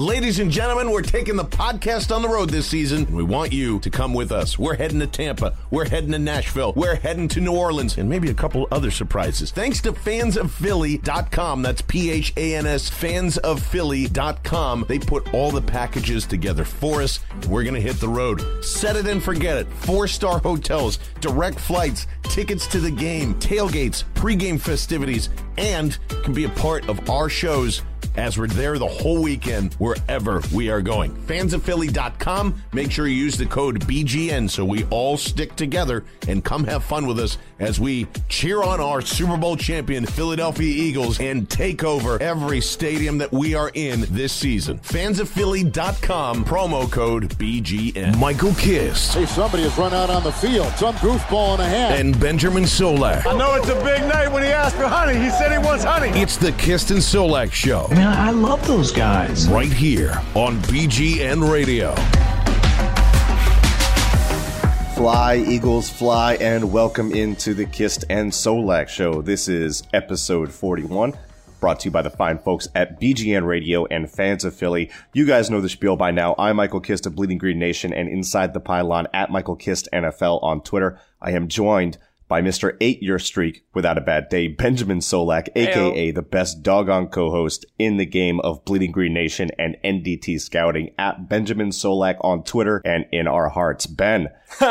Ladies and gentlemen, we're taking the podcast on the road this season, and we want you to come with us. We're heading to Tampa, we're heading to Nashville, we're heading to New Orleans, and maybe a couple other surprises. Thanks to phansofphilly.com, that's P H A N S, phansofphilly.com. They put all the packages together for us. We're going to hit the road. Set it and forget it. Four star hotels, direct flights, tickets to the game, tailgates, pregame festivities, and can be a part of our shows as we're there the whole weekend wherever we are going. Phansofphilly.com. Make sure you use the code BGN so we all stick together and come have fun with us as we cheer on our Super Bowl champion Philadelphia Eagles and take over every stadium that we are in this season. Phansofphilly.com. Promo code BGN. Michael Kist. Hey, somebody has run out on the field. Some goofball in a hat. And Benjamin Solak. I know it's a big night when he asked for honey. He said he wants honey. It's the Kist and Solak Show. Man, I love those guys. Right here on BGN Radio. Fly, Eagles, fly, and welcome into the Kist and Solak Show. This is episode 41, brought to you by the fine folks at BGN Radio and fans of Philly. You guys know the spiel by now. I'm Michael Kist of Bleeding Green Nation and inside the pylon at Michael Kist NFL on Twitter. I am joined by Mr. Eight Year Streak without a bad day, Benjamin Solak, aka the best doggone co-host in the game of Bleeding Green Nation and NDT Scouting at Benjamin Solak on Twitter and in our hearts. Ben,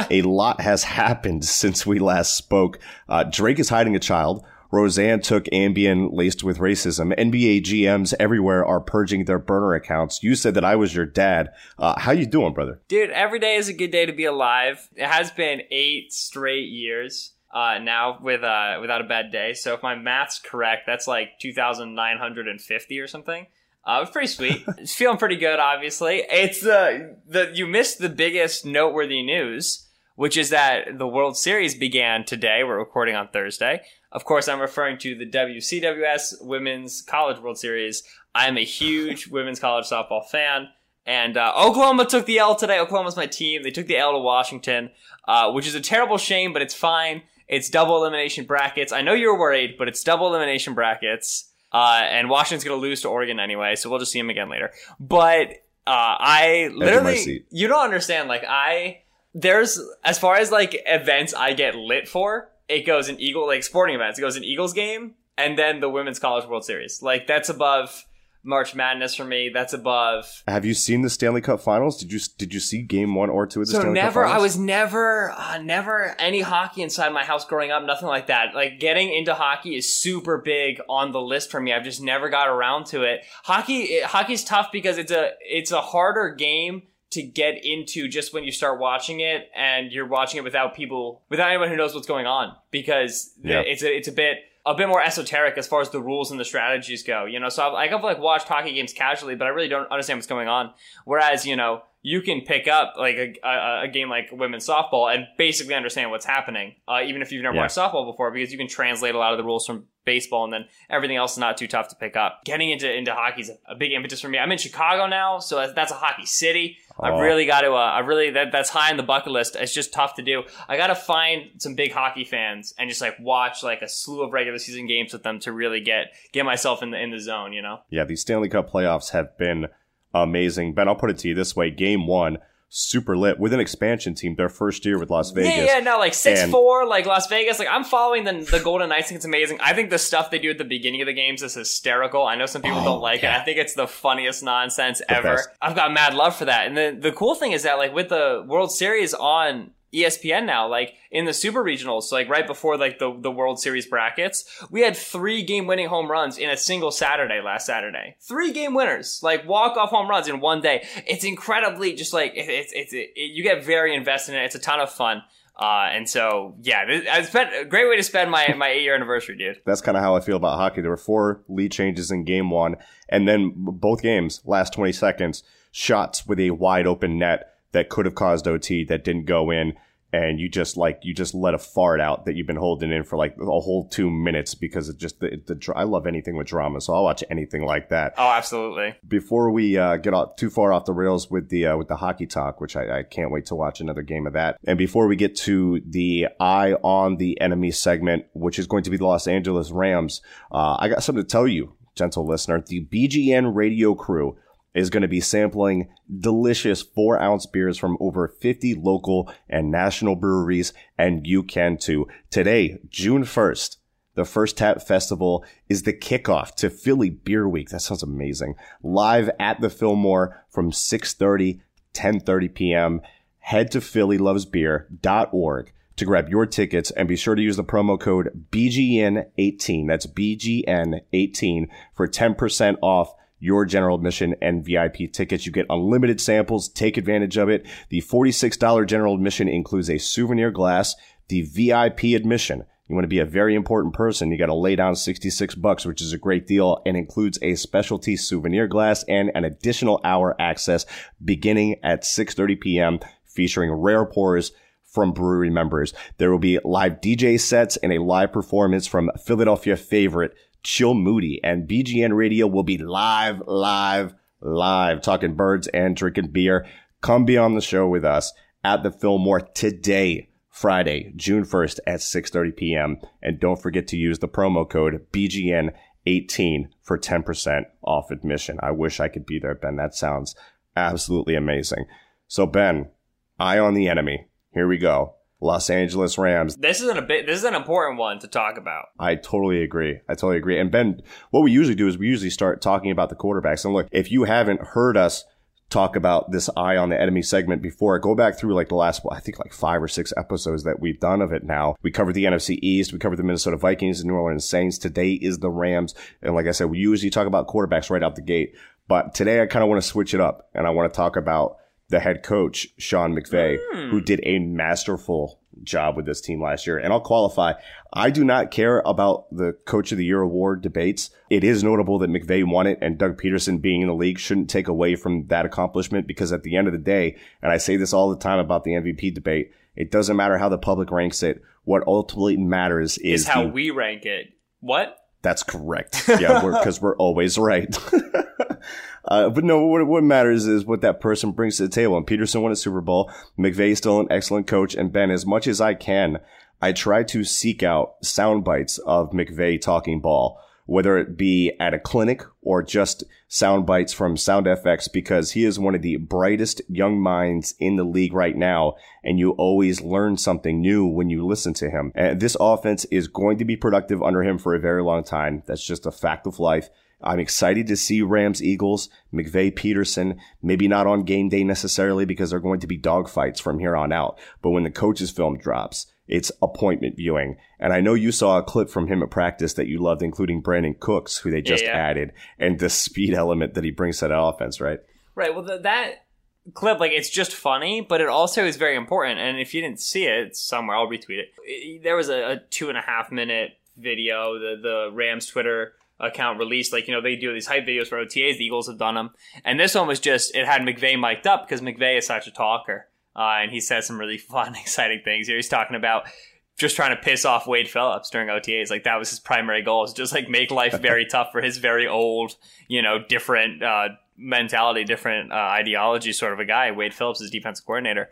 a lot has happened since we last spoke. Uh, Drake is hiding a child. Roseanne took Ambien laced with racism. NBA GMs everywhere are purging their burner accounts. You said that I was your dad. Uh, how you doing, brother? Dude, every day is a good day to be alive. It has been eight straight years uh, now with uh, without a bad day. So if my math's correct, that's like 2,950 or something. Uh, it's pretty sweet. it's feeling pretty good, obviously. It's the the you missed the biggest noteworthy news, which is that the World Series began today. We're recording on Thursday. Of course, I'm referring to the WCWS Women's College World Series. I'm a huge women's college softball fan. And uh, Oklahoma took the L today. Oklahoma's my team. They took the L to Washington, uh, which is a terrible shame, but it's fine. It's double elimination brackets. I know you're worried, but it's double elimination brackets. Uh, and Washington's going to lose to Oregon anyway, so we'll just see them again later. But uh, I literally, you don't understand. Like I, there's as far as like events I get lit for, it goes in Eagle like sporting events. It goes in Eagles game, and then the Women's College World Series. Like that's above March Madness for me. That's above. Have you seen the Stanley Cup Finals? Did you did you see Game One or Two of the so Stanley never, Cup Finals? So never, I was never, uh, never any hockey inside my house growing up. Nothing like that. Like getting into hockey is super big on the list for me. I've just never got around to it. Hockey, it, hockey's tough because it's a it's a harder game to get into just when you start watching it and you're watching it without people without anyone who knows what's going on because Yeah. it's a, it's a bit a bit more esoteric as far as the rules and the strategies go you know? So I've, I've like watched hockey games casually but I really don't understand what's going on. Whereas you know you can pick up like a, a, a, game like women's softball and basically understand what's happening, uh, even if you've never yeah. watched softball before, because you can translate a lot of the rules from baseball and then everything else is not too tough to pick up. Getting into into hockey is a big impetus for me. I'm in Chicago now, so that's, that's a hockey city. Oh. I really got to. Uh, I really that that's high on the bucket list. It's just tough to do. I got to find some big hockey fans and just like watch like a slew of regular season games with them to really get get myself in the in the zone. You know. Yeah, these Stanley Cup playoffs have been amazing. Ben, I'll put it to you this way: Game one, super lit with an expansion team. Their first year with Las Vegas. Yeah, yeah, no, like six and, four, like Las Vegas. Like I'm following the the Golden Knights. I think it's amazing. I think the stuff they do at the beginning of the games is hysterical. I know some people oh, don't like yeah. it. I think it's the funniest nonsense the ever. Best. I've got mad love for that. And the the cool thing is that like with the World Series on ESPN now, like in the super regionals, like right before like the, the World Series brackets, we had three game winning home runs in a single Saturday last Saturday. Three game winners, like walk off home runs in one day. It's incredibly just like it's it's it, it, you get very invested in it. It's a ton of fun. Uh, and so, yeah, I spent a great way to spend my, my eight year anniversary, dude. That's kind of how I feel about hockey. There were four lead changes in game one, and then both games, last 20 seconds, shots with a wide open net that could have caused OT that didn't go in. And you just like you just let a fart out that you've been holding in for like a whole two minutes because it just the, the I love anything with drama, so I'll watch anything like that. Oh, absolutely. Before we uh, get off too far off the rails with the uh, with the hockey talk, which I, I can't wait to watch another game of that. And before we get to the eye on the enemy segment, which is going to be the Los Angeles Rams, uh, I got something to tell you, gentle listener. The BGN radio crew is going to be sampling delicious four ounce beers from over 50 local and national breweries, and you can too. Today, June 1st, the First Tap Festival is the kickoff to Philly Beer Week. That sounds amazing. Live at the Fillmore from 6.30, 10.30 p.m. Head to phillylovesbeer.org to grab your tickets and be sure to use the promo code BGN18. That's BGN18 for 10% off your general admission and VIP tickets. You get unlimited samples. Take advantage of it. The $46 general admission includes a souvenir glass. The VIP admission. You want to be a very important person. You got to lay down 66 bucks, which is a great deal and includes a specialty souvenir glass and an additional hour access beginning at 6:30 p.m. featuring rare pours from brewery members. There will be live DJ sets and a live performance from Philadelphia favorite Chill Moody, and BGN Radio will be live, live, live, talking birds and drinking beer. Come be on the show with us at the Fillmore today, Friday, June 1st at 6.30 p.m. And don't forget to use the promo code BGN18 for 10% off admission. I wish I could be there, Ben. That sounds absolutely amazing. So, Ben, eye on the enemy. Here we go. Los Angeles Rams. This isn't a bit. This is an important one to talk about. I totally agree. I totally agree. And Ben, what we usually do is we usually start talking about the quarterbacks. And look, if you haven't heard us talk about this eye on the enemy segment before, go back through like the last, well, I think like five or six episodes that we've done of it now. We covered the NFC East. We covered the Minnesota Vikings and New Orleans Saints. Today is the Rams. And like I said, we usually talk about quarterbacks right out the gate. But today I kind of want to switch it up and I want to talk about the head coach, Sean McVay, mm. who did a masterful job with this team last year. And I'll qualify. I do not care about the coach of the year award debates. It is notable that McVay won it and Doug Pederson being in the league shouldn't take away from that accomplishment because at the end of the day, and I say this all the time about the MVP debate, it doesn't matter how the public ranks it. What ultimately matters is, is how the, we rank it. What? That's correct. Yeah, because we're, we're always right. Uh, but no, what, what matters is what that person brings to the table. And Pederson won a Super Bowl. McVay is still an excellent coach. And Ben, as much as I can, I try to seek out sound bites of McVay talking ball, whether it be at a clinic or just sound bites from Sound FX, because he is one of the brightest young minds in the league right now. And you always learn something new when you listen to him. And this offense is going to be productive under him for a very long time. That's just a fact of life. I'm excited to see Rams Eagles, McVay Pederson, maybe not on game day necessarily because they're going to be dogfights from here on out. But when the coach's film drops, it's appointment viewing. And I know you saw a clip from him at practice that you loved, including Brandin Cooks, who they just yeah, yeah. added, and the speed element that he brings to that offense, right? Right. Well, the, that clip, like, it's just funny, but it also is very important. And if you didn't see it somewhere, I'll retweet it. it there was a, a two and a half minute video, the, the Rams Twitter account released. Like, you know, they do these hype videos for OTAs. The Eagles have done them. And this one was just, it had McVay mic'd up because McVay is such a talker. Uh, and he says some really fun, exciting things here. He's talking about just trying to piss off Wade Phillips during OTAs. Like that was his primary goal is just like make life very tough for his very old, you know, different, uh, mentality, different uh, ideology sort of a guy. Wade Phillips is defensive coordinator.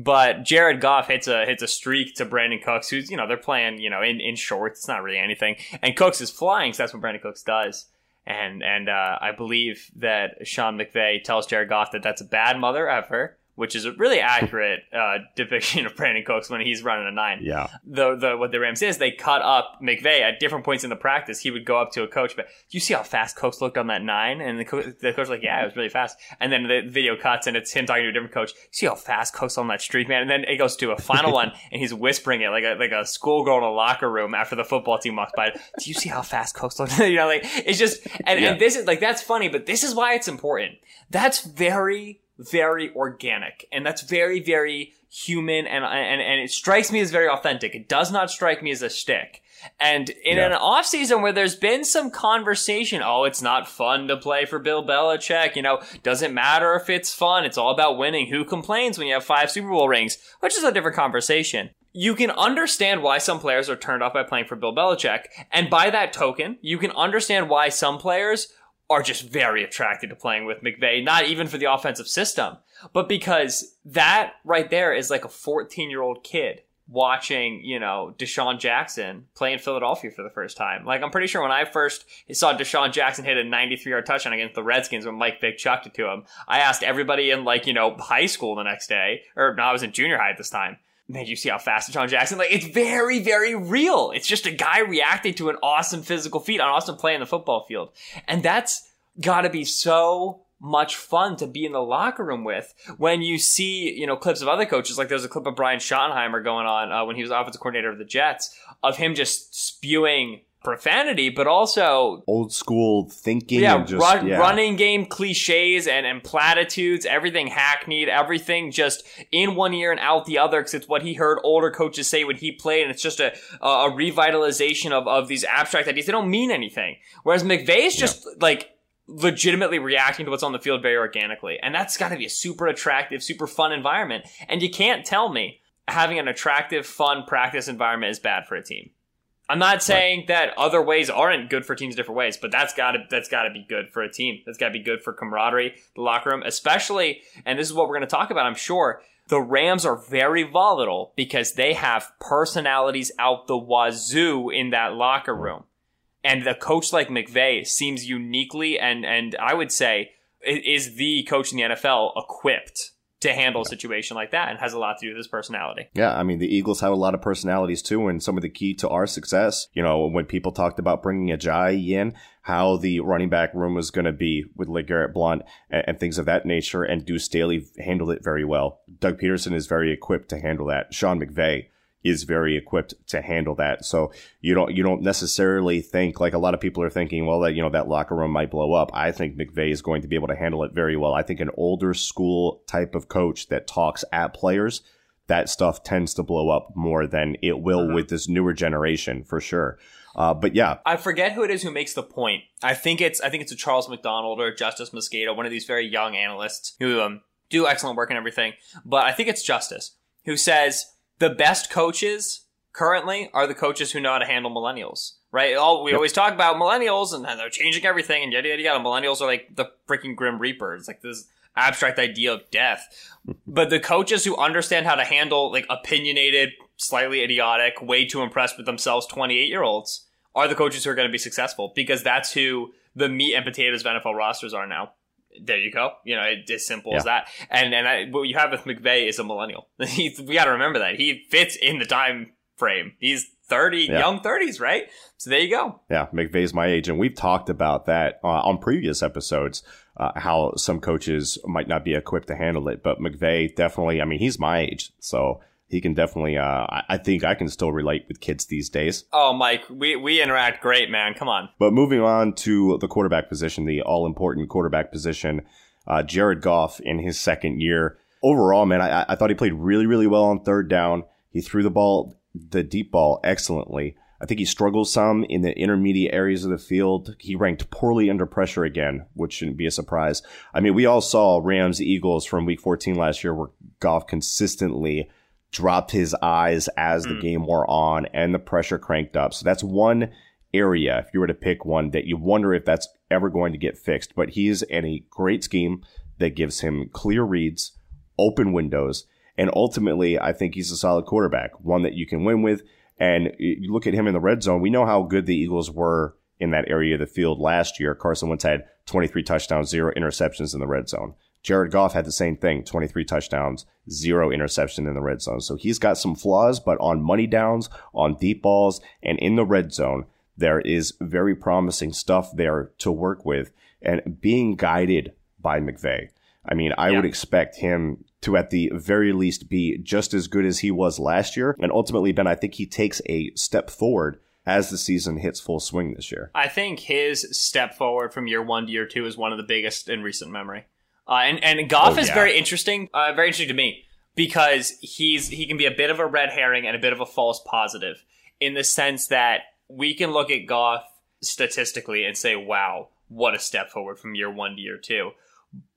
But Jared Goff hits a hits a streak to Brandin Cooks, who's you know they're playing you know in, in shorts. It's not really anything, and Cooks is flying, so that's what Brandin Cooks does. And and uh, I believe that Sean McVay tells Jared Goff that that's a bad mother ever, which is a really accurate uh, depiction of Brandin Cooks when he's running a nine. Yeah. The the what the Rams is they cut up McVay at different points in the practice. He would go up to a coach, but you see how fast Cooks looked on that nine, and the, co- the coach was like, yeah, it was really fast. And then the video cuts, and it's him talking to a different coach. You see how fast Cooks on that streak, man. And then it goes to a final one, and he's whispering it like a like a schoolgirl in a locker room after the football team walks by. Do you see how fast Cooks looked? you know, like it's just and, yeah. and this is like that's funny, but this is why it's important. That's very very organic and that's very very human and and and it strikes me as very authentic it does not strike me as a shtick and in yeah. an off season where there's been some conversation, oh, it's not fun to play for Bill Belichick. You know, doesn't matter if it's fun. It's all about winning. Who complains when you have five Super Bowl rings? Which is a different conversation. You can understand why some players are turned off by playing for Bill Belichick. And by that token, you can understand why some players are just very attracted to playing with McVay, not even for the offensive system, but because that right there is like a 14 year old kid watching, you know, DeSean Jackson play in Philadelphia for the first time. Like, I'm pretty sure when I first saw DeSean Jackson hit a 93 yard touchdown against the Redskins when Mike Vick chucked it to him, I asked everybody in, like, you know, high school the next day, or no, I was in junior high at this time. Man, you see how fast DeSean Jackson? Like, it's very, very real. It's just a guy reacting to an awesome physical feat, an awesome play in the football field. And that's gotta be so much fun to be in the locker room with when you see, you know, clips of other coaches. Like there's a clip of Brian Schottenheimer going on uh, when he was offensive coordinator of the Jets of him just spewing profanity, but also old school thinking. Yeah, just, run, yeah, running game cliches and, and platitudes, everything hackneyed, everything just in one ear and out the other because it's what he heard older coaches say when he played, and it's just a, a revitalization of, of these abstract ideas. They don't mean anything. Whereas McVay's just yeah. like legitimately reacting to what's on the field very organically. And that's got to be a super attractive, super fun environment. And you can't tell me having an attractive, fun practice environment is bad for a team. I'm not saying right. that other ways aren't good for teams different ways, but that's got to that's got to be good for a team. That's got to be good for camaraderie, the locker room, especially and this is what we're going to talk about, I'm sure. The Rams are very volatile because they have personalities out the wazoo in that locker room. And the coach like McVay seems uniquely and and I would say is the coach in the NFL equipped to handle a situation like that and has a lot to do with his personality. Yeah, I mean the Eagles have a lot of personalities too, and some of the key to our success. You know, when people talked about bringing Ajayi in, how the running back room was going to be with LeGarrette Blunt and, and, things of that nature, and Deuce Staley handled it very well. Doug Pederson is very equipped to handle that. Sean McVay is very equipped to handle that. So you don't you don't necessarily think like a lot of people are thinking, well, that you know that locker room might blow up. I think McVay is going to be able to handle it very well. I think an older school type of coach that talks at players, that stuff tends to blow up more than it will uh-huh. with this newer generation for sure. Uh, but yeah, I forget who it is who makes the point. I think it's I think it's a Charles McDonald or Justis Mosqueda, one of these very young analysts who um, do excellent work and everything. But I think it's Justis who says the best coaches currently are the coaches who know how to handle millennials. Right? All we yep. always talk about millennials and they're changing everything and yada yada yada. Millennials are like the freaking grim reapers, like this abstract idea of death. but the coaches who understand how to handle like opinionated, slightly idiotic, way too impressed with themselves 28 year olds are the coaches who are going to be successful because that's who the meat and potatoes of NFL rosters are now there you go. You know, it's as simple yeah. as that. And and I, what you have with McVay is a millennial. we got to remember that he fits in the time frame. He's 30, yeah. young 30s, right? So there you go. Yeah, McVay's my age. And we've talked about that uh, on previous episodes, uh, how some coaches might not be equipped to handle it. But McVay definitely, I mean, he's my age. So he can definitely. Uh, I think I can still relate with kids these days. Oh, Mike, we we interact great, man. Come on. But moving on to the quarterback position, the all important quarterback position, uh, Jared Goff in his second year. Overall, man, I, I thought he played really, really well on third down. He threw the ball, the deep ball, excellently. I think he struggled some in the intermediate areas of the field. He ranked poorly under pressure again, which shouldn't be a surprise. I mean, we all saw Rams Eagles from week 14 last year where Goff consistently dropped his eyes as the mm. game wore on and the pressure cranked up. So that's one area, if you were to pick one, that you wonder if that's ever going to get fixed. But he's in a great scheme that gives him clear reads, open windows, and ultimately, I think he's a solid quarterback, one that you can win with. And you look at him in the red zone, we know how good the Eagles were in that area of the field last year. Carson Wentz had 23 touchdowns, zero interceptions in the red zone. Jared Goff had the same thing 23 touchdowns, zero interception in the red zone. So he's got some flaws, but on money downs, on deep balls, and in the red zone, there is very promising stuff there to work with and being guided by McVay. I mean, I yeah. would expect him to at the very least be just as good as he was last year. And ultimately, Ben, I think he takes a step forward as the season hits full swing this year. I think his step forward from year one to year two is one of the biggest in recent memory. Uh, and and Goff oh, is very interesting, uh, very interesting to me because he's he can be a bit of a red herring and a bit of a false positive in the sense that we can look at Goff statistically and say, "Wow, what a step forward from year one to year two.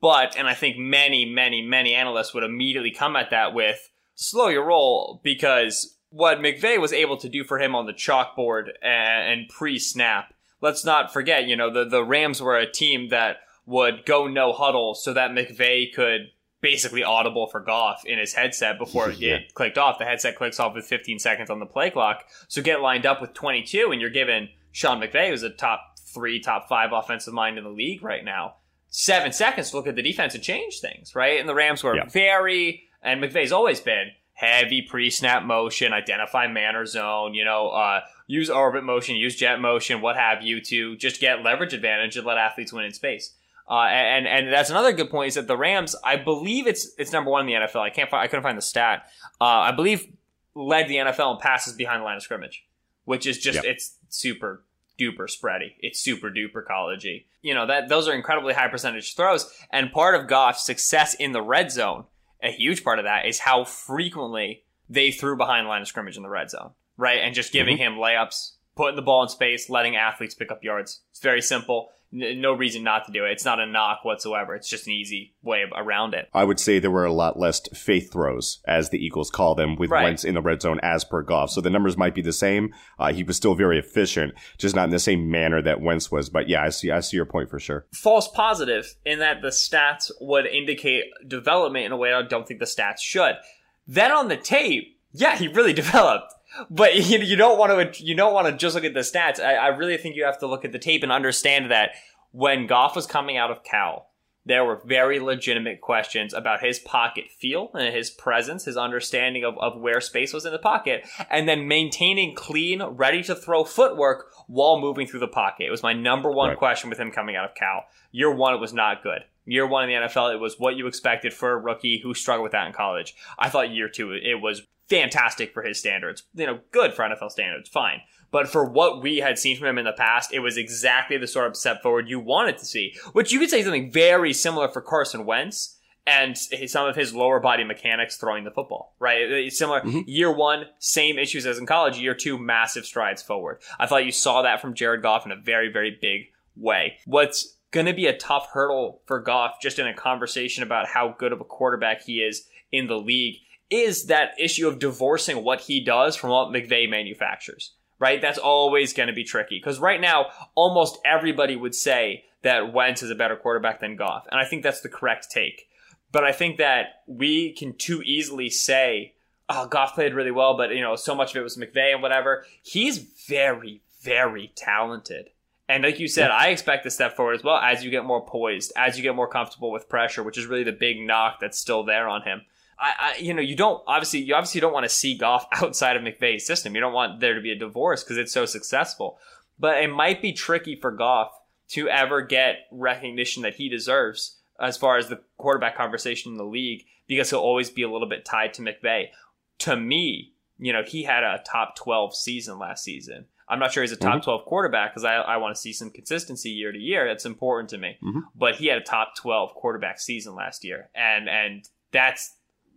But and I think many, many, many analysts would immediately come at that with slow your roll because what McVay was able to do for him on the chalkboard and, and pre-snap. Let's not forget, you know, the the Rams were a team that would go no huddle so that McVay could basically audible for Goff in his headset before yeah. it clicked off. The headset clicks off with 15 seconds on the play clock. So get lined up with 22 and you're given Sean McVay, who's a top three, top five offensive mind in the league right now, seven seconds to look at the defense and change things, right? And the Rams were yeah. very, and McVay's always been heavy pre-snap motion, identify man or zone, you know, uh, use orbit motion, use jet motion, what have you, to just get leverage advantage and let athletes win in space. Uh, and and that's another good point is that the Rams, I believe it's it's number one in the NFL. I can't find, I couldn't find the stat. Uh, I believe led the NFL in passes behind the line of scrimmage, which is just yep. it's super duper spready. It's super duper collegey. You know that those are incredibly high percentage throws, and part of Goff's success in the red zone, a huge part of that is how frequently they threw behind the line of scrimmage in the red zone, right? And just giving mm-hmm. him layups, putting the ball in space, letting athletes pick up yards. It's very simple no reason not to do it. It's not a knock whatsoever. It's just an easy way around it. I would say there were a lot less faith throws, as the Eagles call them, with right. Wentz in the red zone as per Goff. So the numbers might be the same. Uh, he was still very efficient, just not in the same manner that Wentz was. But yeah, I see. I see your point for sure. False positive in that the stats would indicate development in a way I don't think the stats should. Then on the tape, yeah, he really developed but you, you don't want to you don't want to just look at the stats. I, I really think you have to look at the tape and understand that when Goff was coming out of Cal, there were very legitimate questions about his pocket feel and his presence, his understanding of, of where space was in the pocket, and then maintaining clean, ready to throw footwork while moving through the pocket. It was my number one right. question with him coming out of Cal. Year one, it was not good. Year one in the NFL, it was what you expected for a rookie who struggled with that in college. I thought year two, it was fantastic for his standards. You know, good for NFL standards, fine. But for what we had seen from him in the past, it was exactly the sort of step forward you wanted to see. Which you could say something very similar for Carson Wentz and some of his lower body mechanics throwing the football, right? Similar. Mm-hmm. Year one, same issues as in college. Year two, massive strides forward. I thought you saw that from Jared Goff in a very, very big way. What's going to be a tough hurdle for Goff just in a conversation about how good of a quarterback he is in the league is that issue of divorcing what he does from what McVay manufactures, right? That's always going to be tricky because right now, almost everybody would say that Wentz is a better quarterback than Goff. And I think that's the correct take. But I think that we can too easily say, oh, Goff played really well, but, you know, so much of it was McVay and whatever. He's very, very talented. And like you said, I expect to step forward as well as you get more poised, as you get more comfortable with pressure, which is really the big knock that's still there on him. I, I, you know, you don't obviously you obviously don't want to see Goff outside of McVay's system. You don't want there to be a divorce because it's so successful. But it might be tricky for Goff to ever get recognition that he deserves as far as the quarterback conversation in the league because he'll always be a little bit tied to McVay. To me, you know, he had a top 12 season last season. I'm not sure he's a top mm-hmm. 12 quarterback because I, I want to see some consistency year to year. That's important to me. Mm-hmm. But he had a top 12 quarterback season last year. And, and that's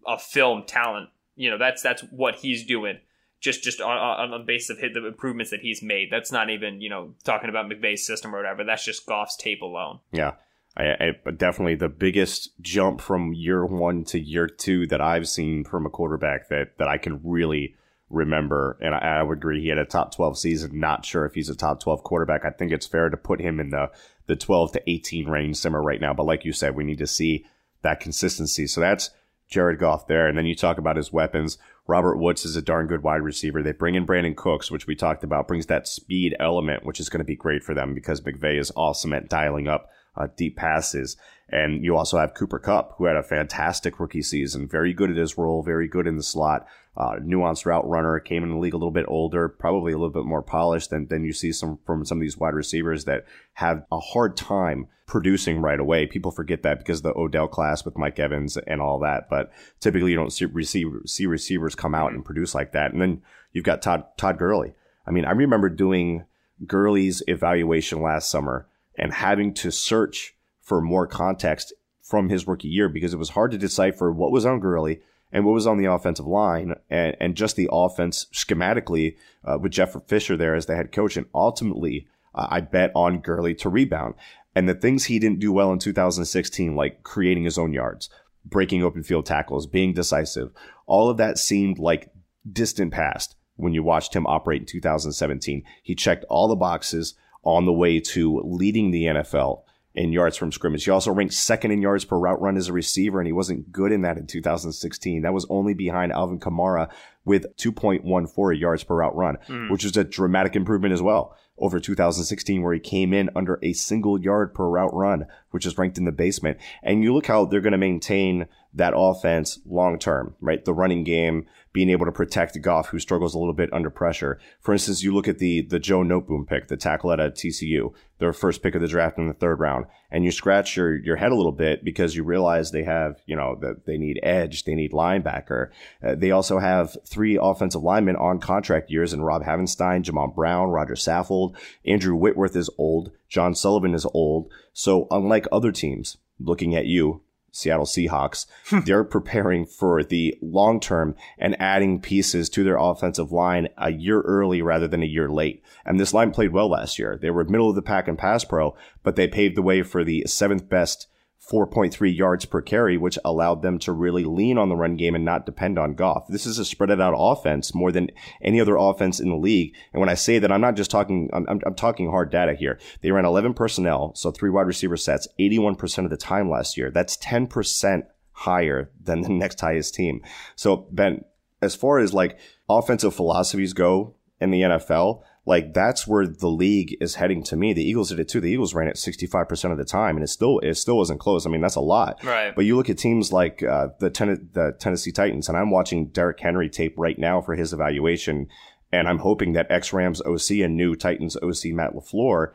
a film talent. You know, that's that's what he's doing just just on, on, the basis of the improvements that he's made. That's not even you know talking about McVay's system or whatever. That's just Goff's tape alone. Yeah. I, I, definitely the biggest jump from year one to year two that I've seen from a quarterback that, that I can really remember. And I, I would agree he had a top 12 season. Not sure if he's a top 12 quarterback. I think it's fair to put him in the, the 12 to 18 range simmer right now. But like you said, we need to see that consistency. So that's Jared Goff there. And then you talk about his weapons. Robert Woods is a darn good wide receiver. They bring in Brandin Cooks, which we talked about, brings that speed element, which is going to be great for them because McVay is awesome at dialing up uh, deep passes. And you also have Cooper Kupp, who had a fantastic rookie season, very good at his role, very good in the slot, uh, nuanced route runner, came in the league a little bit older, probably a little bit more polished than, than you see some from some of these wide receivers that have a hard time producing right away. People forget that because the Odell class with Mike Evans and all that, but typically you don't see, receive, see receivers come out and produce like that. And then you've got Todd, Todd Gurley. I mean, I remember doing Gurley's evaluation last summer and having to search for more context from his rookie year because it was hard to decipher what was on Gurley and what was on the offensive line and, and just the offense schematically uh, with Jeff Fisher there as the head coach. And ultimately, uh, I bet on Gurley to rebound. And the things he didn't do well in 2016, like creating his own yards, breaking open field tackles, being decisive, all of that seemed like distant past when you watched him operate in 2017. He checked all the boxes on the way to leading the NFL in yards from scrimmage. He also ranked second in yards per route run as a receiver, and he wasn't good in that in 2016. That was only behind Alvin Kamara with 2.14 yards per route run, mm. which is a dramatic improvement as well over 2016, where he came in under a single yard per route run, which is ranked in the basement. And you look how they're going to maintain that offense long term, right? The running game, being able to protect Goff, who struggles a little bit under pressure. For instance, you look at the the Joe Noteboom pick, the tackle at TCU, their first pick of the draft in the third round, and you scratch your your head a little bit because you realize they have, you know, that they need edge, they need linebacker. Uh, they also have three offensive linemen on contract years, and Rob Havenstein, Jamon Brown, Roger Saffold, Andrew Whitworth is old, John Sullivan is old. So unlike other teams, looking at you, Seattle Seahawks. Hmm. they're preparing for the long term and adding pieces to their offensive line a year early rather than a year late. And this line played well last year. They were middle of the pack in pass pro, but they paved the way for the seventh best 4.3 yards per carry, which allowed them to really lean on the run game and not depend on Goff. This is a spread it out offense more than any other offense in the league. And when I say that, I'm not just talking, I'm, I'm, I'm talking hard data here. They ran 11 personnel, so three wide receiver sets, 81% of the time last year. That's 10% higher than the next highest team. So Ben, as far as like offensive philosophies go in the NFL, like that's where the league is heading to me. The Eagles did it too. The Eagles ran it 65% of the time and it still, it still wasn't close. I mean, that's a lot. Right. But you look at teams like, uh, the, ten- the Tennessee Titans and I'm watching Derrick Henry tape right now for his evaluation. And I'm hoping that ex Rams OC and new Titans OC Matt LaFleur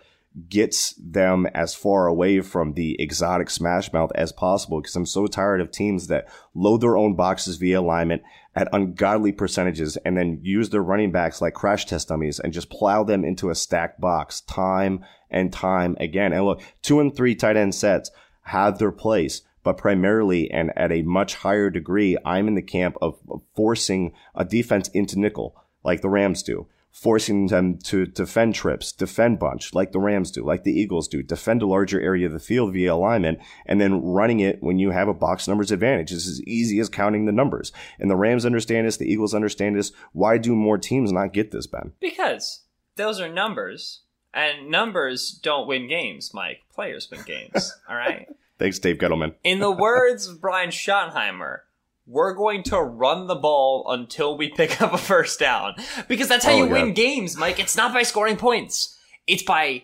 gets them as far away from the exotic smash mouth as possible because I'm so tired of teams that load their own boxes via alignment at ungodly percentages and then use their running backs like crash test dummies and just plow them into a stacked box time and time again. And look, two and three tight end sets have their place, but primarily and at a much higher degree, I'm in the camp of forcing a defense into nickel like the Rams do forcing them to defend trips, defend bunch like the Rams do, like the Eagles do, defend a larger area of the field via alignment, and then running it when you have a box numbers advantage. It's as easy as counting the numbers. And the Rams understand this, the Eagles understand this. Why do more teams not get this, Ben? Because those are numbers. And numbers don't win games, Mike. Players win games. all right? Thanks, Dave Gettleman. In the words of Brian Schottenheimer, we're going to run the ball until we pick up a first down. Because that's how oh, you win games, Mike. It's not by scoring points. It's by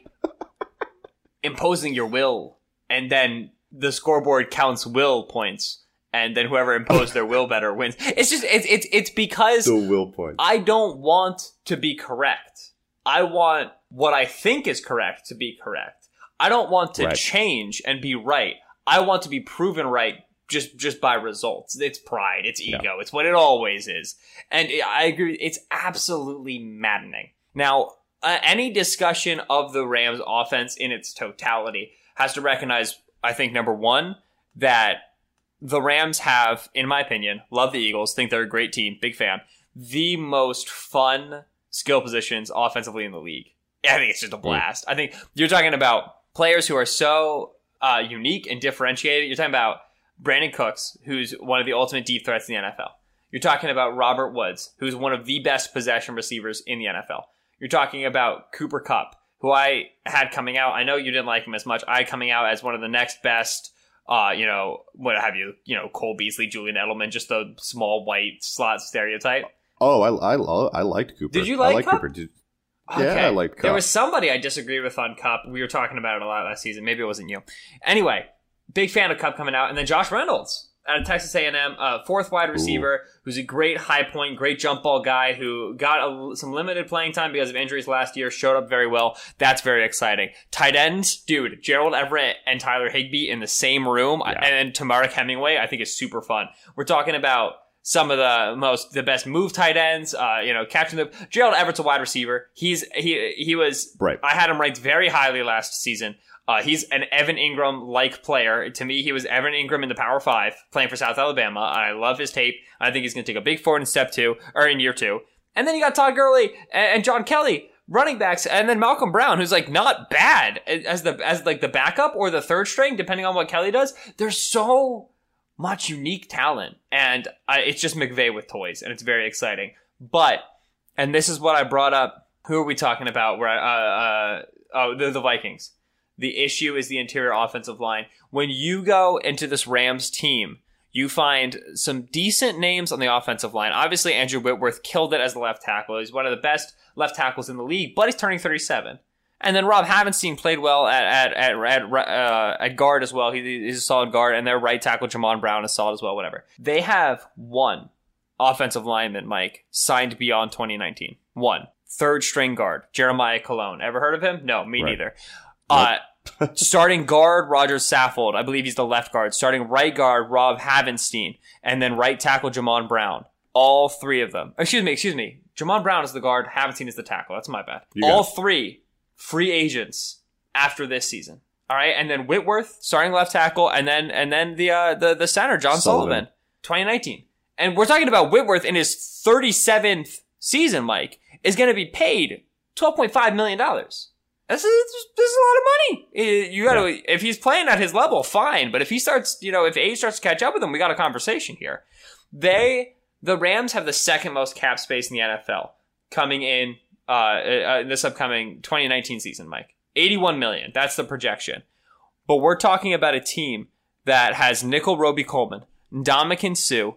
imposing your will. And then the scoreboard counts will points. And then whoever imposed their will better wins. It's just, it's, it's, it's because the will point. I don't want to be correct. I want what I think is correct to be correct. I don't want to right. change and be right. I want to be proven right just just by results. It's pride, it's ego, yeah. it's what it always is. And I agree, it's absolutely maddening. Now, uh, any discussion of the Rams offense in its totality has to recognize, I think, number one, that the Rams have, in my opinion, love the Eagles, think they're a great team, big fan. the most fun skill positions offensively in the league. I think it's just a blast. I think you're talking about players who are so uh, unique and differentiated. You're talking about Brandin Cooks, who's one of the ultimate deep threats in the NFL. You're talking about Robert Woods, who's one of the best possession receivers in the NFL. You're talking about Cooper Kupp, who I had coming out. I know you didn't like him as much. I coming out as one of the next best, uh, you know, what have you, you know, Cole Beasley, Julian Edelman, just the small white slot stereotype. Oh, I, I, I liked Cooper. Did you like I? Cooper. Did, Okay. Yeah, I liked Kupp. There was somebody I disagreed with on Kupp. We were talking about it a lot last season. Maybe it wasn't you. Anyway, big fan of Kupp coming out, and then Josh Reynolds out of Texas A&M, uh, fourth wide receiver, who's a great high point, great jump ball guy who got a, some limited playing time because of injuries last year. Showed up very well. That's very exciting. Tight ends, dude, Gerald Everett and Tyler Higbee in the same room, Yeah. and Temarrick Hemingway. I think is super fun. We're talking about some of the most the best move tight ends. Uh, you know, catching the Gerald Everett's a wide receiver. He's he he was Right. I had him ranked very highly last season. Uh, he's an Evan Engram like player. To me, he was Evan Engram in the Power Five playing for South Alabama. I love his tape. I think he's going to take a big forward in step two or in year two. And then you got Todd Gurley and, and John Kelly running backs, and then Malcolm Brown, who's like not bad as the as like the backup or the third string, depending on what Kelly does. There's so much unique talent, and uh, it's just McVay with toys, and it's very exciting. But, and this is what I brought up. Who are we talking about? Where, uh, uh, oh, the, the Vikings. The issue is the interior offensive line. When you go into this Rams team, you find some decent names on the offensive line. Obviously, Andrew Whitworth killed it as the left tackle. He's one of the best left tackles in the league, but he's turning 37. And then Rob Havenstein played well at at at at, uh, at guard as well. He, he's a solid guard, and their right tackle Jamon Brown is solid as well. Whatever. They have one offensive lineman, Mike, signed beyond 2019. One third string guard Jeremiah Kolone. Ever heard of him? No, me Right. neither. Uh, starting guard Roger Saffold. I believe he's the left guard. Starting right guard Rob Havenstein, and then right tackle Jamon Brown. All three of them. Excuse me. Excuse me. Jamon Brown is the guard. Havenstein is the tackle. That's my bad. You All three free agents after this season. All right, and then Whitworth starting left tackle, and then and then the uh, the the center John Sullivan. Sullivan, 2019, and we're talking about Whitworth in his 37th season. Mike is going to be paid 12.5 million dollars. This is this is a lot of money. You got to if he's playing at his level, fine. But if he starts, you know, if A starts to catch up with him, we got a conversation here. They the Rams have the second most cap space in the NFL coming in uh, uh, this upcoming 2019 season, Mike. 81 million. That's the projection. But we're talking about a team that has Nickell Robey-Coleman, Ndamukong Suh,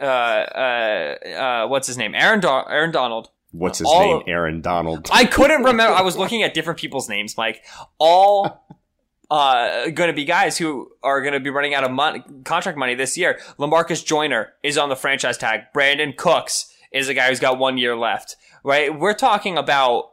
uh, uh, uh, what's his name? Aaron, Do- Aaron Donald. What's his All name? Aaron Donald. I couldn't remember. I was looking at different people's names, Mike. All uh, going to be guys who are going to be running out of mon- contract money this year. Lamarcus Joyner is on the franchise tag. Brandin Cooks is a guy who's got one year left. Right? We're talking about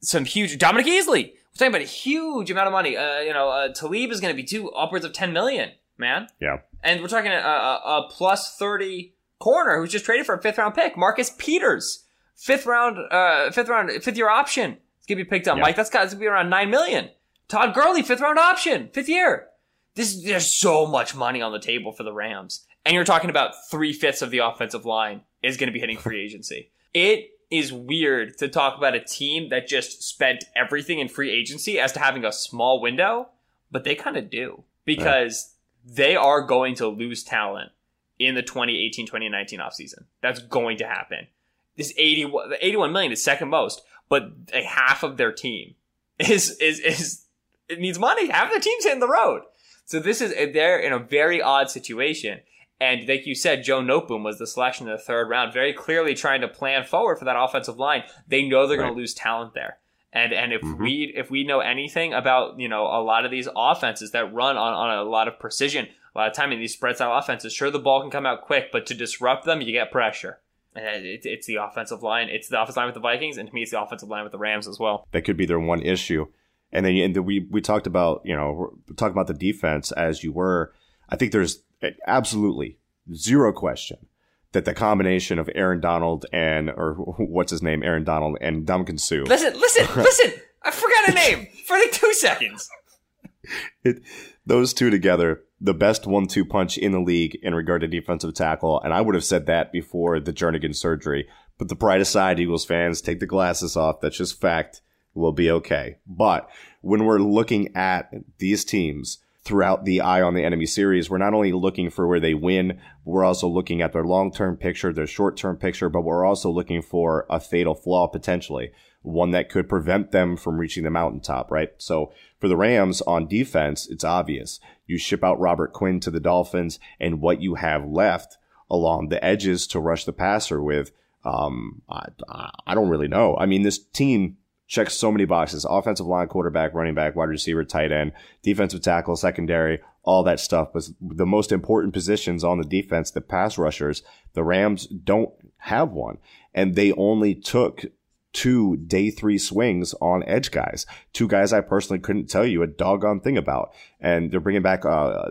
some huge. Dominique Easley. We're talking about a huge amount of money. Uh, you know, uh, Talib is going to be two upwards of ten million. Man, yeah. and we're talking a, a, a plus 30 corner who's just traded for a fifth round pick. Marcus Peters, fifth round, uh, fifth round, fifth year option. It's gonna be picked up. Mike, that's got to be around nine million. Todd Gurley, fifth round option, fifth year. This there's so much money on the table for the Rams, and you're talking about three fifths of the offensive line is going to be hitting free agency. It is weird to talk about a team that just spent everything in free agency as to having a small window, but they kind of do because they are going to lose talent in the 2018-2019 offseason. That's going to happen. This 81, the 81 million is second most, but a half of their team is is is it needs money. Half their team's hitting the road. So this is they're in a very odd situation. And like you said, Joe Noteboom was the selection in the third round, very clearly trying to plan forward for that offensive line. They know they're going to lose talent there. And and if Mhm. we if we know anything about you know a lot of these offenses that run on, on a lot of precision, a lot of time in these spread style offenses, sure the ball can come out quick, but to disrupt them, you get pressure. And it, it's the offensive line. It's the offensive line with the Vikings, and to me, it's the offensive line with the Rams as well. that could be their one issue. And then and then we we talked about you know we talked about the defense as you were. I think there's absolutely zero question that the combination of Aaron Donald and or what's his name Aaron Donald and Duncan Suh Listen, listen, listen! I forgot a name for like two seconds. it, those two together, the best one-two punch in the league in regard to defensive tackle. And I would have said that before the Jernigan surgery. But the pride aside, Eagles fans. Take the glasses off. That's just fact. We'll be okay. But when we're looking at these teams throughout the eye on the enemy series, we're not only looking for where they win, we're also looking at their long term picture, their short term picture, but we're also looking for a fatal flaw potentially, one that could prevent them from reaching the mountaintop, right? So for the Rams on defense, it's obvious. You ship out Robert Quinn to the Dolphins, and what you have left along the edges to rush the passer with, um, I, I don't really know. I mean, this team checks so many boxes offensive line, quarterback, running back, wide receiver, tight end, defensive tackle, secondary, all that stuff. But the most important positions on the defense, the pass rushers, the Rams don't have one. And they only took two day three swings on edge guys, two guys I personally couldn't tell you a doggone thing about. And they're bringing back, uh,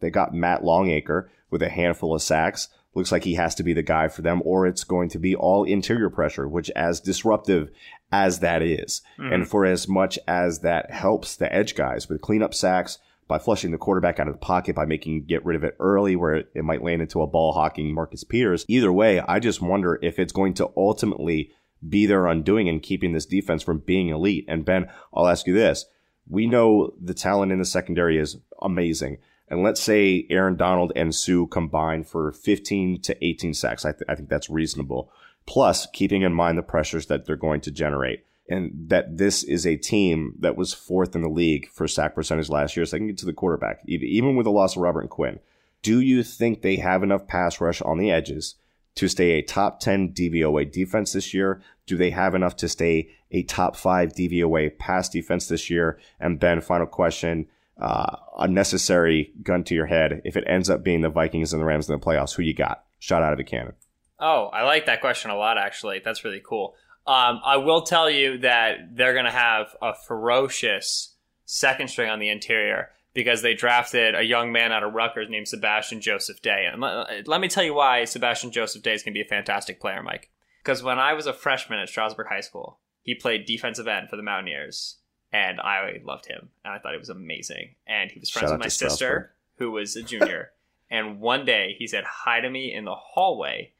they got Matt Longacre with a handful of sacks looks like he has to be the guy for them, or it's going to be all interior pressure, which as disruptive as that is, mm. and for as much as that helps the edge guys with cleanup sacks, by flushing the quarterback out of the pocket, by making get rid of it early where it, it might land into a ball hawking Marcus Peters. Either way, I just wonder if it's going to ultimately be their undoing and keeping this defense from being elite. And Ben, I'll ask you this. We know the talent in the secondary is amazing. And let's say Aaron Donald and Suh combine for 15 to 18 sacks. I, th- I think that's reasonable. Plus, keeping in mind the pressures that they're going to generate. And that this is a team that was fourth in the league for sack percentage last year. So I can get to the quarterback, even with the loss of Robert and Quinn. Do you think they have enough pass rush on the edges to stay a top 10 DVOA defense this year? Do they have enough to stay a top five DVOA pass defense this year? And Ben, final question uh, unnecessary gun to your head. If it ends up being the Vikings and the Rams in the playoffs, who you got? Shot out of a cannon. Oh, I like that question a lot, actually. That's really cool. Um, I will tell you that they're going to have a ferocious second string on the interior because they drafted a young man out of Rutgers named Sebastian Joseph Day. And let, uh, let me tell you why Sebastian Joseph Day is going to be a fantastic player, Mike. Because when I was a freshman at Stroudsburg High School, he played defensive end for the Mountaineers and I loved him, and I thought he was amazing. And he was friends Shout with my sister, who was a junior. and one day he said hi to me in the hallway,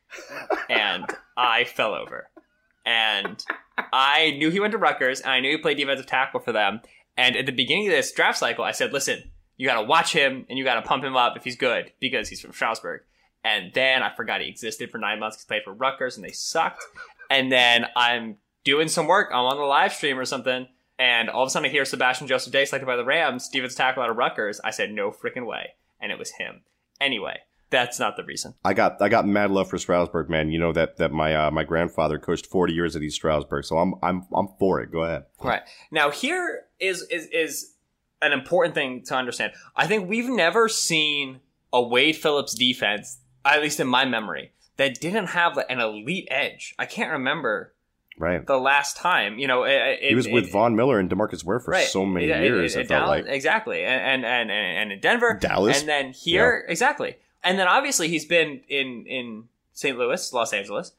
and I fell over. And I knew he went to Rutgers, and I knew he played defensive tackle for them. And at the beginning of this draft cycle, I said, "Listen, you got to watch him, and you got to pump him up if he's good because he's from Stroudsburg. And then I forgot he existed for nine months. He played for Rutgers, and they sucked. And then I'm doing some work. I'm on the live stream or something and all of a sudden I hear Sebastian Joseph Day selected by the Rams, Stevens tackle out of Rutgers. I said, no freaking way. And it was him. Anyway, that's not the reason. I got I got mad love for Stroudsburg, man. You know that that my uh, my grandfather coached 40 years at East Stroudsburg, so I'm I'm I'm for it. Go ahead. Right. Now here is is is an important thing to understand. I think we've never seen a Wade Phillips defense, at least in my memory, that didn't have an elite edge. I can't remember right the last time you know it, he was with Von Miller and DeMarcus Ware for right. so many it, years it, it, felt Dallas, like exactly and, and and and in Denver Dallas and then here yeah. exactly and then obviously he's been in in St. Louis Los Angeles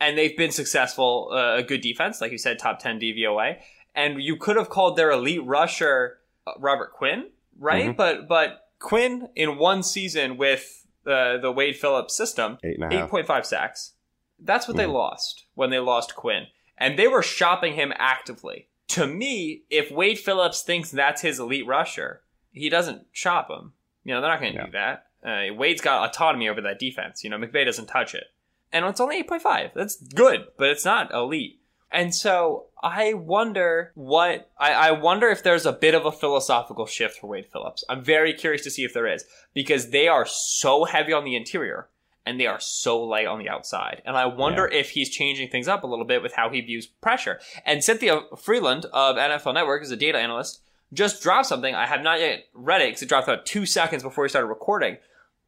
and they've been successful uh, a good defense like you said top 10 DVOA and you could have called their elite rusher uh, Robert Quinn right mm-hmm. but but Quinn in one season with the the Wade Phillips system 8.5 sacks that's what mm-hmm. they lost when they lost Quinn and they were shopping him actively. To me, if Wade Phillips thinks that's his elite rusher, he doesn't shop him. You know, they're not going to yeah. do that. Uh, Wade's got autonomy over that defense. You know, McVay doesn't touch it. And it's only 8.5. That's good, but it's not elite. And so I wonder what, I, I wonder if there's a bit of a philosophical shift for Wade Phillips. I'm very curious to see if there is because they are so heavy on the interior and they are so light on the outside. And I wonder yeah. if he's changing things up a little bit with how he views pressure. And Cynthia Frelund of NFL Network is a data analyst, just dropped something. I have not yet read it because it dropped about two seconds before we started recording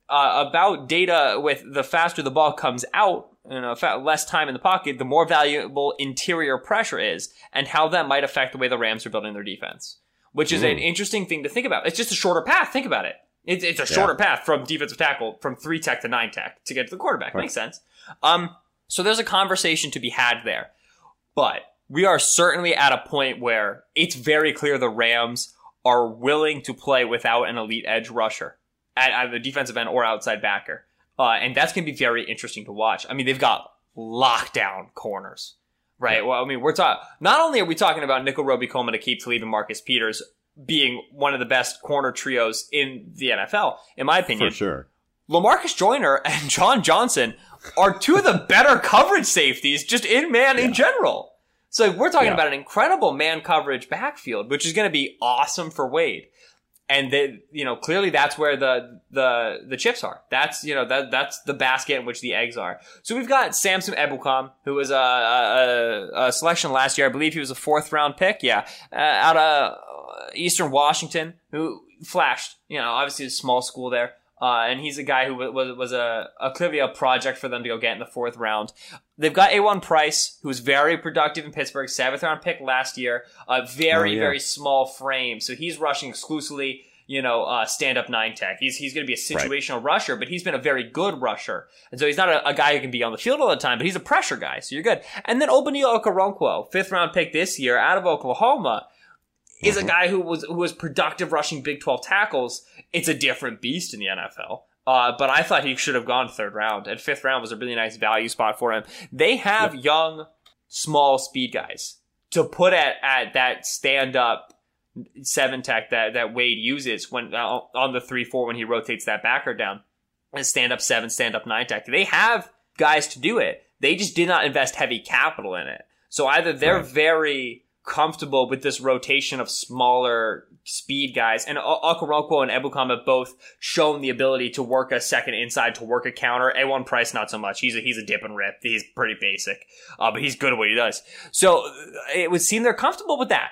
uh, about data with the faster the ball comes out, you know, less time in the pocket, the more valuable interior pressure is, and how that might affect the way the Rams are building their defense. Which is mm. an interesting thing to think about. It's just a shorter path. Think about it. It's, it's a shorter yeah. path from defensive tackle from three tech to nine tech to get to the quarterback. Right. Makes sense. Um, so there's a conversation to be had there, but we are certainly at a point where it's very clear the Rams are willing to play without an elite edge rusher at either defensive end or outside backer. Uh, and that's going to be very interesting to watch. I mean, they've got lockdown corners. Right. Well, I mean, we're talking. Not only are we talking about Nickell Robey-Coleman, Aqib Talib, and Marcus Peters being one of the best corner trios in the NFL, in my opinion. For sure. LaMarcus Joyner and John Johnson are two of the better coverage safeties just in man yeah. in general. So we're talking yeah. about an incredible man coverage backfield, which is going to be awesome for Wade and they, you know, clearly that's where the the the chips are. That's you know that that's the basket in which the eggs are. So we've got Samson Ebukam, who was a, a, a selection last year. I believe he was a fourth round pick. Yeah, uh, out of Eastern Washington, who flashed. You know, obviously a small school there. Uh, and he's a guy who was was a, a clearly a project for them to go get in the fourth round. They've got Ejuan Price, who was very productive in Pittsburgh, seventh round pick last year. A very oh, yeah. very small frame, so he's rushing exclusively. You know, uh, stand up nine tech. He's he's going to be a situational right. rusher, but he's been a very good rusher, and so he's not a, a, guy who can be on the field all the time. But he's a pressure guy, so you're good. And then Ogbonnia Okoronkwo, fifth round pick this year out of Oklahoma is a mm-hmm. guy who was who was productive rushing Big 12 tackles. It's a different beast in the NFL. Uh, but I thought he should have gone third round, and fifth round was a really nice value spot for him. They have yep. young, small speed guys to put at at that stand up seven tech that that Wade uses when uh, on the three four when he rotates that backer down. And stand up seven, stand up nine tech. They have guys to do it. They just did not invest heavy capital in it. So either they're right. very comfortable with this rotation of smaller speed guys. And Okoronkwo and Ebukam have both shown the ability to work a second inside, to work a counter. Ejuan Price, not so much. He's a, he's a dip and rip. He's pretty basic, uh, but he's good at what he does. So uh, it would seem they're comfortable with that.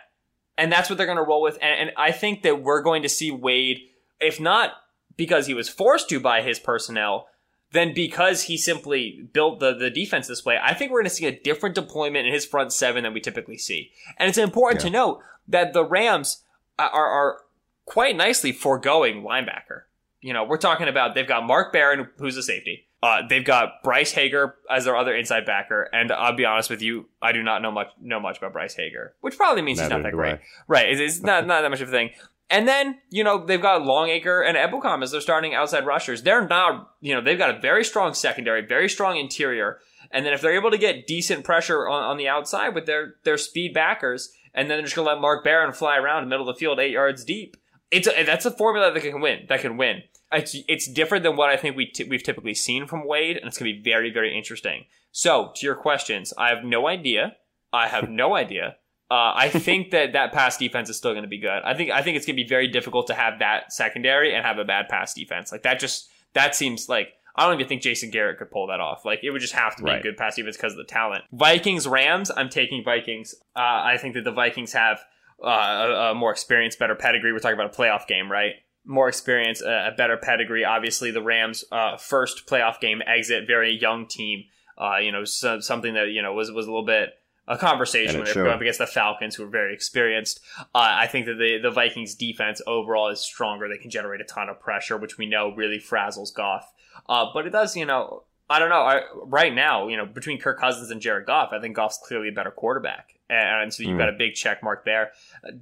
And that's what they're going to roll with. And, and I think that we're going to see Wade, if not because he was forced to by his personnel, then because he simply built the, the defense this way, I think we're going to see a different deployment in his front seven than we typically see. And it's important yeah. to note that the Rams are, are quite nicely foregoing linebacker. You know, we're talking about they've got Mark Barron, who's a safety. Uh, they've got Bryce Hager as their other inside backer, and I'll be honest with you, I do not know much know much about Bryce Hager, which probably means Neither he's not that great. I. Right? It's, it's not not that much of a thing. And then, you know, they've got Longacre and Ebukam as their starting outside rushers. They're not, you know, they've got a very strong secondary, very strong interior. And then if they're able to get decent pressure on, on the outside with their, their speed backers, and then they're just going to let Mark Barron fly around the middle of the field eight yards deep, it's a, that's a formula that can win, that can win. It's, it's different than what I think we t- we've typically seen from Wade, and it's going to be very, very interesting. So, to your questions, I have no idea. I have no idea. Uh, I think that that pass defense is still going to be good. I think I think it's going to be very difficult to have that secondary and have a bad pass defense. Like that just that seems like I don't even think Jason Garrett could pull that off. Like it would just have to be right. a good pass defense because of the talent. Vikings Rams. I'm taking Vikings. Uh, I think that the Vikings have uh, a, a, more experience, better pedigree. We're talking about a playoff game, right? More experience, a, a better pedigree. Obviously, the Rams' uh, first playoff game exit, very young team. Uh, you know, so, something that you know was was a little bit a conversation when they're going up against the Falcons, who are very experienced. Uh, I think that the, the Vikings defense overall is stronger. They can generate a ton of pressure, which we know really frazzles Goff. Uh, but it does, you know, I don't know. I, right now, you know, between Kirk Cousins and Jared Goff, I think Goff's clearly a better quarterback. And, and so you've mm. got a big check mark there.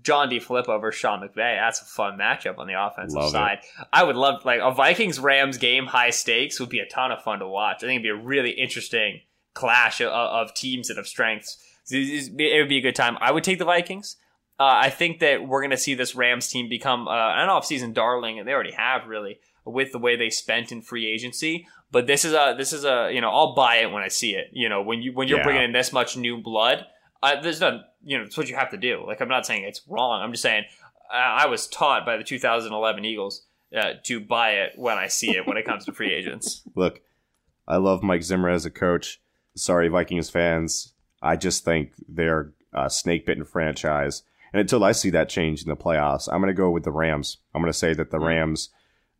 John D. DeFilippo versus Sean McVay. That's a fun matchup on the offensive love side. It. I would love, like, a Vikings Rams game, high stakes, would be a ton of fun to watch. I think it'd be a really interesting clash of, of teams that have strengths it would be a good time. I would take the Vikings. Uh, I think that we're going to see this Rams team become uh, an off-season darling, and they already have really with the way they spent in free agency. But this is a this is a you know I'll buy it when I see it. You know when you when you're yeah. bringing in this much new blood, uh, there's no you know it's what you have to do. Like I'm not saying it's wrong. I'm just saying uh, I was taught by the 2011 Eagles uh, to buy it when I see it when it comes to free agents. Look, I love Mike Zimmer as a coach. Sorry, Vikings fans. I just think they're a snake bitten franchise. And until I see that change in the playoffs, I'm going to go with the Rams. I'm going to say that the hmm. Rams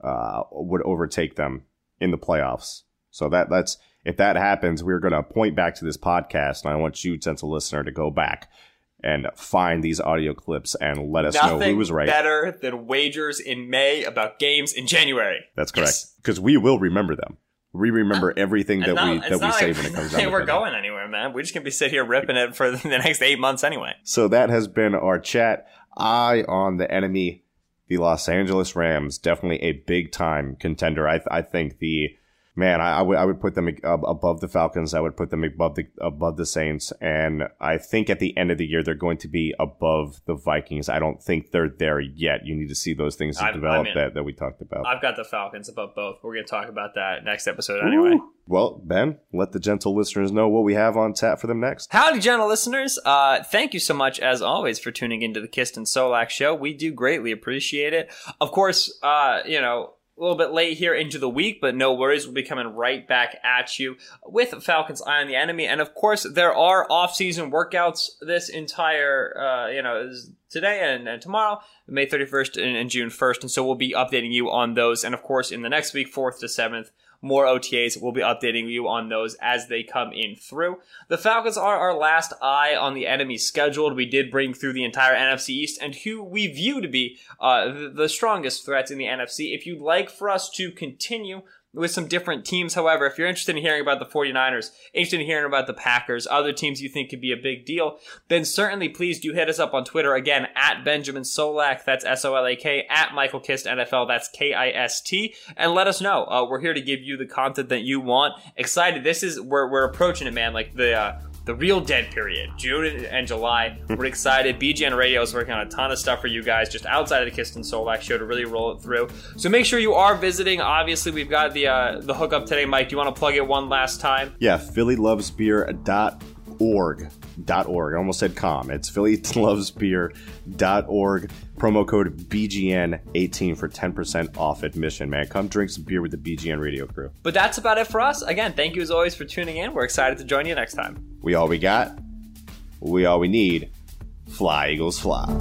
uh, would overtake them in the playoffs. So that that's if that happens, we're going to point back to this podcast, and I want you, sense listener, to go back and find these audio clips and let us Nothing know who was right. Better than wagers in May about games in January. That's correct because yes. we will remember them. We remember uh, everything that not, we that we say when it comes down. Hey, we're going anywhere, man. We're just gonna be sitting here ripping it for the next eight months anyway. So that has been our chat. Eye on the enemy, the Los Angeles Rams. Definitely a big time contender. I, I think the man, I, I would I would put them above the Falcons. I would put them above the above the Saints, and I think at the end of the year they're going to be above the Vikings. I don't think they're there yet. You need to see those things I, develop I mean, that that we talked about. I've got the Falcons above both. We're going to talk about that next episode anyway. Ooh. Well, Ben, let the gentle listeners know what we have on tap for them next. Howdy, gentle listeners. Uh, thank you so much, as always, for tuning into the Kist and Solak show. We do greatly appreciate it. Of course, uh, you know, a little bit late here into the week, but no worries. We'll be coming right back at you with Falcons Eye on the Enemy. And of course, there are off-season workouts this entire, uh, you know, today and, and, tomorrow, May 31st and, and June 1st. And so we'll be updating you on those. And of course, in the next week, 4th to 7th, more OTAs. We'll be updating you on those as they come in through. The Falcons are our last eye on the enemy scheduled. We did bring through the entire NFC East and who we view to be uh, the strongest threats in the NFC. If you'd like for us to continue with some different teams. However, if you're interested in hearing about the 49ers, interested in hearing about the Packers, other teams you think could be a big deal, then certainly please do hit us up on Twitter again at Benjamin Solak, that's S O L A K, at Michael Kist NFL, that's K I S T, and let us know. Uh, we're here to give you the content that you want. Excited. This is, we're, we're approaching it, man. Like the, uh, the real dead period, June and July. We're excited. BGN Radio is working on a ton of stuff for you guys just outside of the Kist and Solak show to really roll it through. So make sure you are visiting. Obviously, we've got the uh, the hookup today. Mike, do you want to plug it one last time? Yeah, PhillyLovesBeer.org. Dot org. I almost said com. It's PhillyLovesBeer.org. Promo code BGN18 for 10% off admission, man. Come drink some beer with the BGN radio crew. But that's about it for us. Again, thank you as always for tuning in. We're excited to join you next time. We all we got. We all we need. Fly, Eagles, fly.